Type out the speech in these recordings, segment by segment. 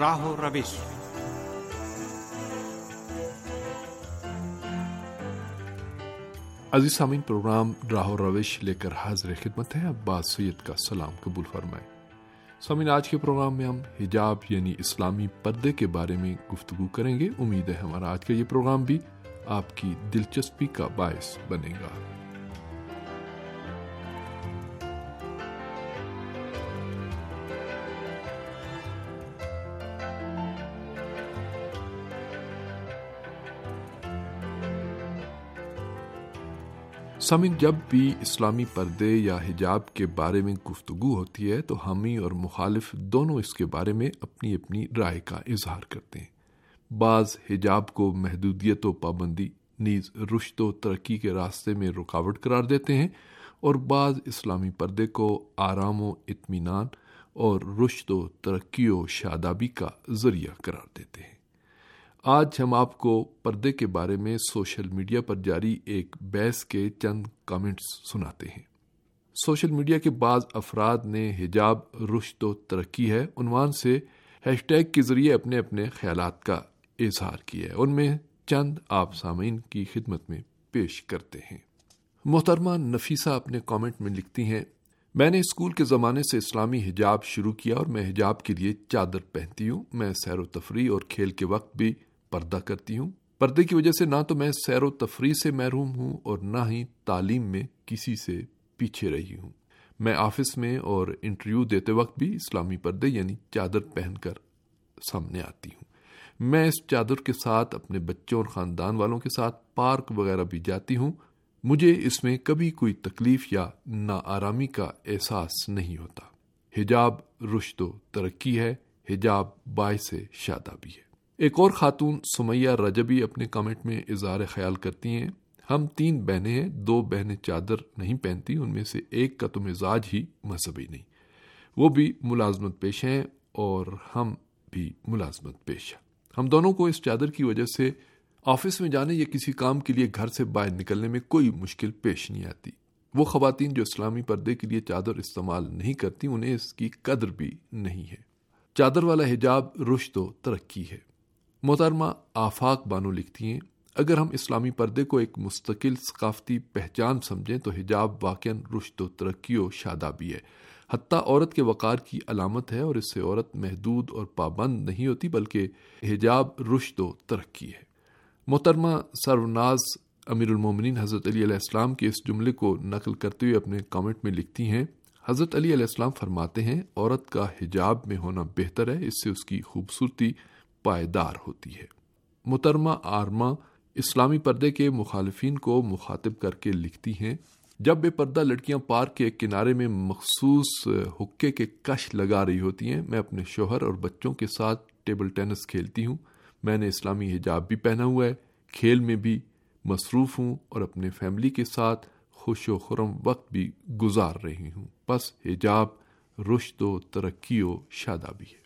راہ و روش۔ عزیز سامعین، پروگرام راہ و روش لے کر حاضر خدمت ہے۔ عباس سید کا سلام قبول فرمائے سامعین، آج کے پروگرام میں ہم حجاب یعنی اسلامی پردے کے بارے میں گفتگو کریں گے۔ امید ہے ہمارا آج کا یہ پروگرام بھی آپ کی دلچسپی کا باعث بنے گا۔ سامن جب بھی اسلامی پردے یا حجاب کے بارے میں گفتگو ہوتی ہے، تو ہمیں اور مخالف دونوں اس کے بارے میں اپنی اپنی رائے کا اظہار کرتے ہیں۔ بعض حجاب کو محدودیت و پابندی، نیز رشت و ترقی کے راستے میں رکاوٹ قرار دیتے ہیں، اور بعض اسلامی پردے کو آرام و اطمینان اور رشت و ترقی و شادابی کا ذریعہ قرار دیتے ہیں۔ آج ہم آپ کو پردے کے بارے میں سوشل میڈیا پر جاری ایک بحث کے چند کامنٹس سناتے ہیں۔ سوشل میڈیا کے بعض افراد نے حجاب رشت و ترقی ہے، عنوان سے ہیش ٹیگ کے ذریعے اپنے اپنے خیالات کا اظہار کیا ہے۔ ان میں چند آپ سامعین کی خدمت میں پیش کرتے ہیں۔ محترمہ نفیسہ اپنے کامنٹ میں لکھتی ہیں، میں نے اسکول کے زمانے سے اسلامی حجاب شروع کیا اور میں حجاب کے لیے چادر پہنتی ہوں۔ میں سیر و تفریح اور کھیل کے وقت بھی پردہ کرتی ہوں۔ پردے کی وجہ سے نہ تو میں سیر و تفریح سے محروم ہوں اور نہ ہی تعلیم میں کسی سے پیچھے رہی ہوں۔ میں آفس میں اور انٹرویو دیتے وقت بھی اسلامی پردے یعنی چادر پہن کر سامنے آتی ہوں۔ میں اس چادر کے ساتھ اپنے بچوں اور خاندان والوں کے ساتھ پارک وغیرہ بھی جاتی ہوں۔ مجھے اس میں کبھی کوئی تکلیف یا نا آرامی کا احساس نہیں ہوتا۔ حجاب رشت و ترقی ہے۔ حجاب باعث شادہ بھی ہے۔ ایک اور خاتون سمیہ رجبی اپنے کامنٹ میں اظہار خیال کرتی ہیں، ہم تین بہنیں ہیں، دو بہنیں چادر نہیں پہنتی، ان میں سے ایک کا تو مزاج ہی مذہبی نہیں۔ وہ بھی ملازمت پیش ہیں اور ہم بھی ملازمت پیش ہیں۔ ہم دونوں کو اس چادر کی وجہ سے آفس میں جانے یا کسی کام کے لیے گھر سے باہر نکلنے میں کوئی مشکل پیش نہیں آتی۔ وہ خواتین جو اسلامی پردے کے لیے چادر استعمال نہیں کرتی، انہیں اس کی قدر بھی نہیں ہے۔ چادر والا حجاب رشت و ترقی ہے۔ محترمہ آفاق بانو لکھتی ہیں، اگر ہم اسلامی پردے کو ایک مستقل ثقافتی پہچان سمجھیں تو حجاب واقع رشت و ترقی و شادابی ہے۔ حتیٰ عورت کے وقار کی علامت ہے اور اس سے عورت محدود اور پابند نہیں ہوتی، بلکہ حجاب رشت و ترقی ہے۔ محترمہ سروناز امیر المومنین حضرت علی علیہ السلام کے اس جملے کو نقل کرتے ہوئے اپنے کامنٹ میں لکھتی ہیں، حضرت علی علیہ السلام فرماتے ہیں، عورت کا حجاب میں ہونا بہتر ہے، اس سے اس کی خوبصورتی پائیدار ہوتی ہے۔ مترمہ آرما اسلامی پردے کے مخالفین کو مخاطب کر کے لکھتی ہیں، جب بے پردہ لڑکیاں پارک کے کنارے میں مخصوص حکے کے کش لگا رہی ہوتی ہیں، میں اپنے شوہر اور بچوں کے ساتھ ٹیبل ٹینس کھیلتی ہوں۔ میں نے اسلامی حجاب بھی پہنا ہوا ہے، کھیل میں بھی مصروف ہوں اور اپنے فیملی کے ساتھ خوش و خرم وقت بھی گزار رہی ہوں۔ بس حجاب رشت و ترقی و شادابی ہے۔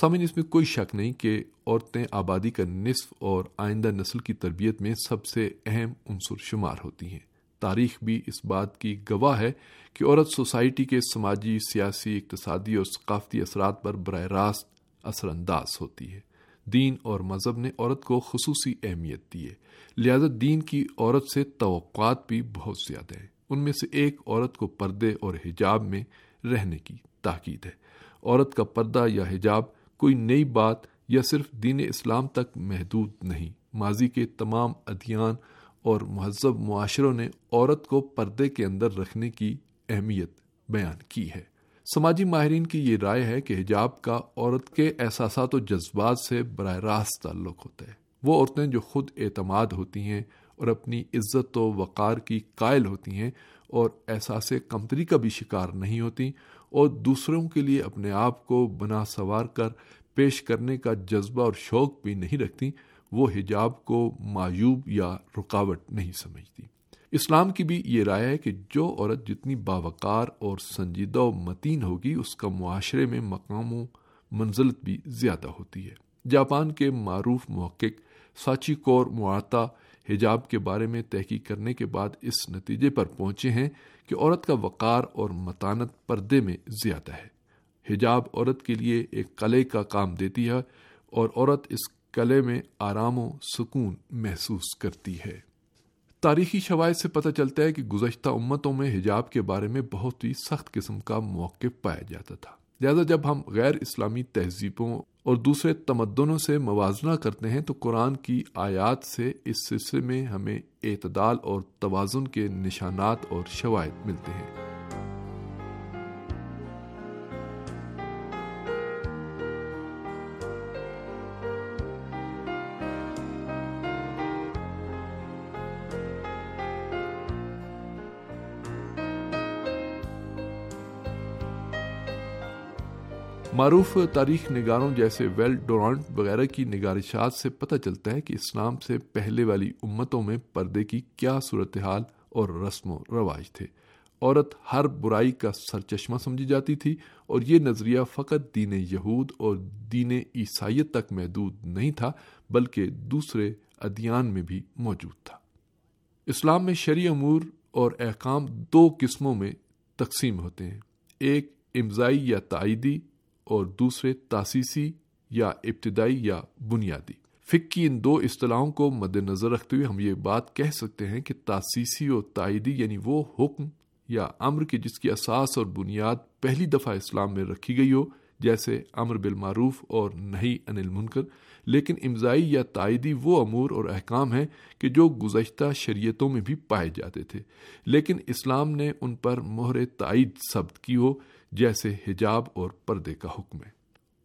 سامن اس میں کوئی شک نہیں کہ عورتیں آبادی کا نصف اور آئندہ نسل کی تربیت میں سب سے اہم عنصر شمار ہوتی ہیں۔ تاریخ بھی اس بات کی گواہ ہے کہ عورت سوسائٹی کے سماجی، سیاسی، اقتصادی اور ثقافتی اثرات پر براہ راست اثر انداز ہوتی ہے۔ دین اور مذہب نے عورت کو خصوصی اہمیت دی ہے، لہذا دین کی عورت سے توقعات بھی بہت زیادہ ہیں۔ ان میں سے ایک عورت کو پردے اور حجاب میں رہنے کی تاکید ہے۔ عورت کا پردہ یا حجاب کوئی نئی بات یا صرف دین اسلام تک محدود نہیں۔ ماضی کے تمام ادیان اور مہذب معاشروں نے عورت کو پردے کے اندر رکھنے کی اہمیت بیان کی ہے۔ سماجی ماہرین کی یہ رائے ہے کہ حجاب کا عورت کے احساسات و جذبات سے براہ راست تعلق ہوتا ہے۔ وہ عورتیں جو خود اعتماد ہوتی ہیں اور اپنی عزت و وقار کی قائل ہوتی ہیں اور احساس کمتری کا بھی شکار نہیں ہوتی اور دوسروں کے لیے اپنے آپ کو بنا سوار کر پیش کرنے کا جذبہ اور شوق بھی نہیں رکھتی، وہ حجاب کو معیوب یا رکاوٹ نہیں سمجھتی۔ اسلام کی بھی یہ رائے ہے کہ جو عورت جتنی باوقار اور سنجیدہ و متین ہوگی، اس کا معاشرے میں مقام و منزلت بھی زیادہ ہوتی ہے۔ جاپان کے معروف محقق ساچی کور معاتا حجاب کے بارے میں تحقیق کرنے کے بعد اس نتیجے پر پہنچے ہیں کہ عورت کا وقار اور متانت پردے میں زیادہ ہے۔ حجاب عورت کے لیے ایک قلعے کا کام دیتی ہے اور عورت اس قلعے میں آرام و سکون محسوس کرتی ہے۔ تاریخی شوائد سے پتہ چلتا ہے کہ گزشتہ امتوں میں حجاب کے بارے میں بہت ہی سخت قسم کا موقف پایا جاتا تھا۔ لہذا جب ہم غیر اسلامی تہذیبوں اور دوسرے تمدنوں سے موازنہ کرتے ہیں تو قرآن کی آیات سے اس سلسلے میں ہمیں اعتدال اور توازن کے نشانات اور شوائد ملتے ہیں۔ معروف تاریخ نگاروں جیسے ویل ڈورانٹ وغیرہ کی نگارشات سے پتہ چلتا ہے کہ اسلام سے پہلے والی امتوں میں پردے کی کیا صورتحال اور رسم و رواج تھے۔ عورت ہر برائی کا سرچشمہ سمجھی جاتی تھی اور یہ نظریہ فقط دین یہود اور دین عیسائیت تک محدود نہیں تھا، بلکہ دوسرے ادیان میں بھی موجود تھا۔ اسلام میں شرع امور اور احکام دو قسموں میں تقسیم ہوتے ہیں۔ ایک امزائی یا تائیدی اور دوسرے تاسیسی یا ابتدائی یا بنیادی۔ فک کی ان دو اصطلاحوں کو مد نظر رکھتے ہوئے ہم یہ بات کہہ سکتے ہیں کہ تاسیسی اور تائیدی یعنی وہ حکم یا امر کی جس کی اساس اور بنیاد پہلی دفعہ اسلام میں رکھی گئی ہو، جیسے امر بالمعروف اور نہیں انل منکر لیکن امزائی یا تائیدی وہ امور اور احکام ہیں کہ جو گزشتہ شریعتوں میں بھی پائے جاتے تھے۔ لیکن اسلام نے ان پر مہر تائید ثبت کی ہو جیسے حجاب اور پردے کا حکم ہے۔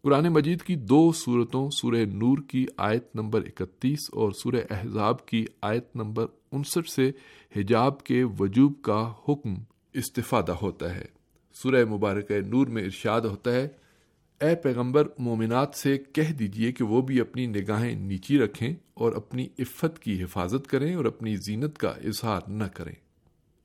قرآن مجید کی دو صورتوں، سورہ نور کی آیت نمبر اکتیس اور سورہ احزاب کی آیت نمبر انسٹھ سے حجاب کے وجوب کا حکم استفادہ ہوتا ہے۔ سورہ مبارک نور میں ارشاد ہوتا ہے، اے پیغمبر، مومنات سے کہہ دیجیے کہ وہ بھی اپنی نگاہیں نیچی رکھیں اور اپنی عفت کی حفاظت کریں اور اپنی زینت کا اظہار نہ کریں۔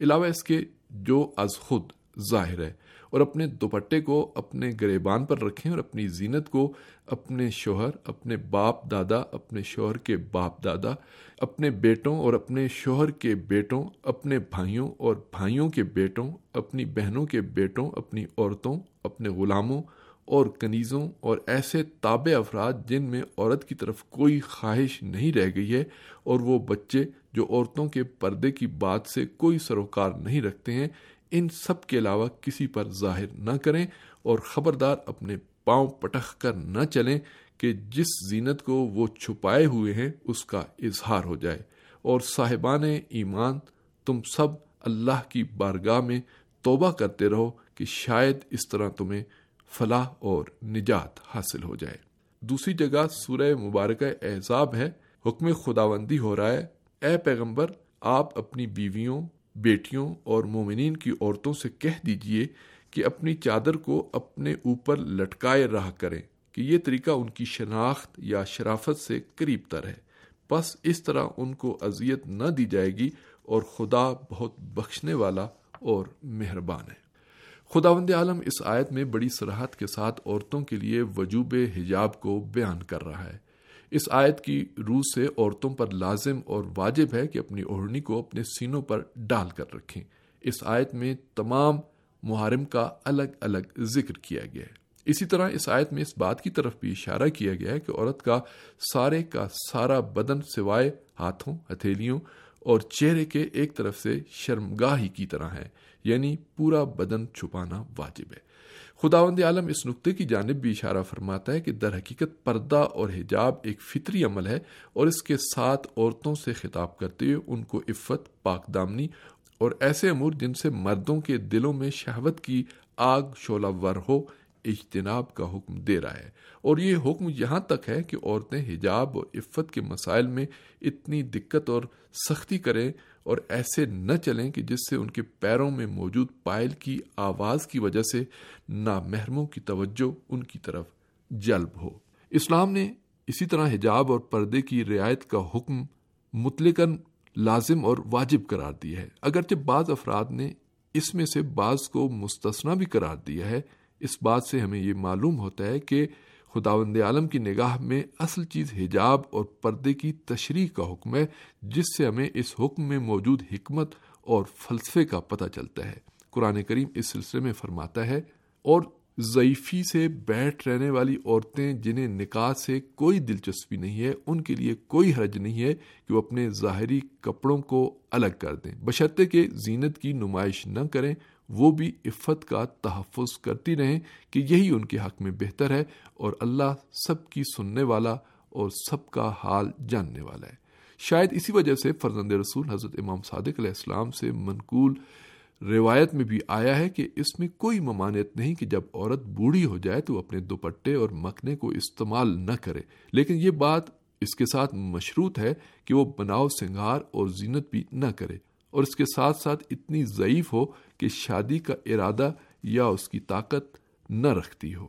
علاوہ اس کے جو از خود ظاہر ہے اور اپنے دوپٹے کو اپنے گریبان پر رکھیں اور اپنی زینت کو اپنے شوہر، اپنے باپ دادا، اپنے شوہر کے باپ دادا، اپنے بیٹوں اور اپنے شوہر کے بیٹوں، اپنے بھائیوں اور بھائیوں کے بیٹوں، اپنی بہنوں کے بیٹوں، اپنی عورتوں، اپنے غلاموں اور کنیزوں اور ایسے تابع افراد جن میں عورت کی طرف کوئی خواہش نہیں رہ گئی ہے اور وہ بچے جو عورتوں کے پردے کی بات سے کوئی سروکار نہیں رکھتے ہیں ان سب کے علاوہ کسی پر ظاہر نہ کریں اور خبردار اپنے پاؤں پٹخ کر نہ چلیں کہ جس زینت کو وہ چھپائے ہوئے ہیں اس کا اظہار ہو جائے۔ اور صاحبان ایمان، تم سب اللہ کی بارگاہ میں توبہ کرتے رہو کہ شاید اس طرح تمہیں فلاح اور نجات حاصل ہو جائے۔ دوسری جگہ سورہ مبارکہ احزاب ہے۔ حکم خداوندی ہو رہا ہے۔ اے پیغمبر، آپ اپنی بیویوں بیٹیوں اور مومنین کی عورتوں سے کہہ دیجیے کہ اپنی چادر کو اپنے اوپر لٹکائے رہا کریں کہ یہ طریقہ ان کی شناخت یا شرافت سے قریب تر ہے۔ بس اس طرح ان کو اذیت نہ دی جائے گی اور خدا بہت بخشنے والا اور مہربان ہے۔ خداوند عالم اس آیت میں بڑی سراحت کے ساتھ عورتوں کے لیے وجوب حجاب کو بیان کر رہا ہے۔ اس آیت کی روح سے عورتوں پر لازم اور واجب ہے کہ اپنی اوڑھنی کو اپنے سینوں پر ڈال کر رکھیں۔ اس آیت میں تمام محرم کا الگ الگ ذکر کیا گیا ہے۔ اسی طرح اس آیت میں اس بات کی طرف بھی اشارہ کیا گیا ہے کہ عورت کا سارے کا سارا بدن سوائے ہاتھوں، ہتھیلیوں اور چہرے کے ایک طرف سے شرمگاہی کی طرح ہے یعنی پورا بدن چھپانا واجب ہے۔ خداوند عالم اس نقطے کی جانب بھی اشارہ فرماتا ہے کہ در حقیقت پردہ اور حجاب ایک فطری عمل ہے اور اس کے ساتھ عورتوں سے خطاب کرتے ہوئے ان کو عفت، پاک دامنی اور ایسے امور جن سے مردوں کے دلوں میں شہوت کی آگ شولہ ور ہو، اجتناب کا حکم دے رہا ہے۔ اور یہ حکم یہاں تک ہے کہ عورتیں حجاب اور عفت کے مسائل میں اتنی دقت اور سختی کریں اور ایسے نہ چلیں کہ جس سے ان کے پیروں میں موجود پائل کی آواز کی وجہ سے نامحرموں کی توجہ ان کی طرف جلب ہو۔ اسلام نے اسی طرح حجاب اور پردے کی رعایت کا حکم متلقن لازم اور واجب قرار دیا ہے۔ اگرچہ بعض افراد نے اس میں سے بعض کو مستثنا بھی قرار دیا ہے، اس بات سے ہمیں یہ معلوم ہوتا ہے کہ خداوند عالم کی نگاہ میں اصل چیز حجاب اور پردے کی تشریح کا حکم ہے، جس سے ہمیں اس حکم میں موجود حکمت اور فلسفے کا پتہ چلتا ہے۔ قرآن کریم اس سلسلے میں فرماتا ہے، اور ضعیفی سے بیٹھ رہنے والی عورتیں جنہیں نکاح سے کوئی دلچسپی نہیں ہے، ان کے لیے کوئی حرج نہیں ہے کہ وہ اپنے ظاہری کپڑوں کو الگ کر دیں۔ بشرطے کہ زینت کی نمائش نہ کریں، وہ بھی عفت کا تحفظ کرتی رہیں کہ یہی ان کے حق میں بہتر ہے اور اللہ سب کی سننے والا اور سب کا حال جاننے والا ہے۔ شاید اسی وجہ سے فرزند رسول حضرت امام صادق علیہ السلام سے منقول روایت میں بھی آیا ہے کہ اس میں کوئی ممانعت نہیں کہ جب عورت بوڑھی ہو جائے تو اپنے دوپٹے اور مکھنے کو استعمال نہ کرے۔ لیکن یہ بات اس کے ساتھ مشروط ہے کہ وہ بناؤ سنگار اور زینت بھی نہ کرے اور اس کے ساتھ ساتھ اتنی ضعیف ہو کہ شادی کا ارادہ یا اس کی طاقت نہ رکھتی ہو۔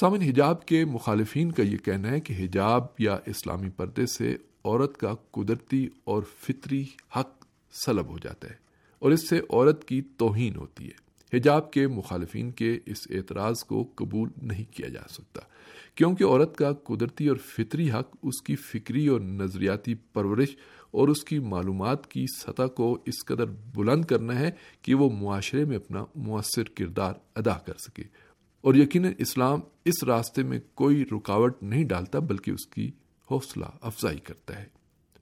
سامن، حجاب کے مخالفین کا یہ کہنا ہے کہ حجاب یا اسلامی پردے سے عورت کا قدرتی اور فطری حق سلب ہو جاتا ہے۔ اور اس سے عورت کی توہین ہوتی ہے۔ حجاب کے مخالفین کے اس اعتراض کو قبول نہیں کیا جا سکتا، کیونکہ عورت کا قدرتی اور فطری حق اس کی فکری اور نظریاتی پرورش اور اس کی معلومات کی سطح کو اس قدر بلند کرنا ہے کہ وہ معاشرے میں اپنا مؤثر کردار ادا کر سکے۔ اور یقیناً اسلام اس راستے میں کوئی رکاوٹ نہیں ڈالتا، بلکہ اس کی حوصلہ افزائی کرتا ہے۔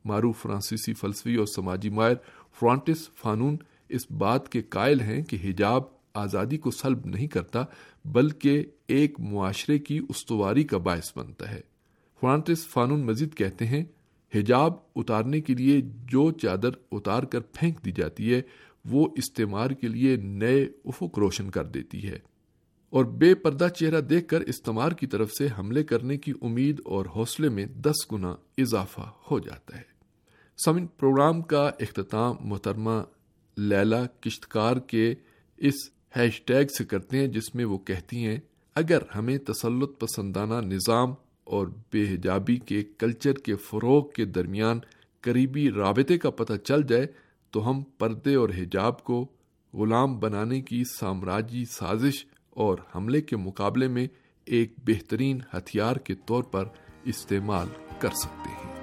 معروف فرانسیسی فلسفی اور سماجی ماہر فرانٹس فانون اس بات کے قائل ہیں کہ حجاب آزادی کو سلب نہیں کرتا، بلکہ ایک معاشرے کی استواری کا باعث بنتا ہے۔ فرانٹس فانون مزید کہتے ہیں، حجاب اتارنے کے لیے جو چادر اتار کر پھینک دی جاتی ہے، وہ استعمال کے لیے نئے افق روشن کر دیتی ہے۔ اور بے پردہ چہرہ دیکھ کر استعمال کی طرف سے حملے کرنے کی امید اور حوصلے میں دس گنا اضافہ ہو جاتا ہے۔ سمن پروگرام کا اختتام محترمہ لیلا کشتکار کے اس ہیش ٹیگ سے کرتے ہیں، جس میں وہ کہتی ہیں، اگر ہمیں تسلط پسندانہ نظام اور بے حجابی کے کلچر کے فروغ کے درمیان قریبی رابطے کا پتہ چل جائے، تو ہم پردے اور حجاب کو غلام بنانے کی سامراجی سازش اور حملے کے مقابلے میں ایک بہترین ہتھیار کے طور پر استعمال کر سکتے ہیں۔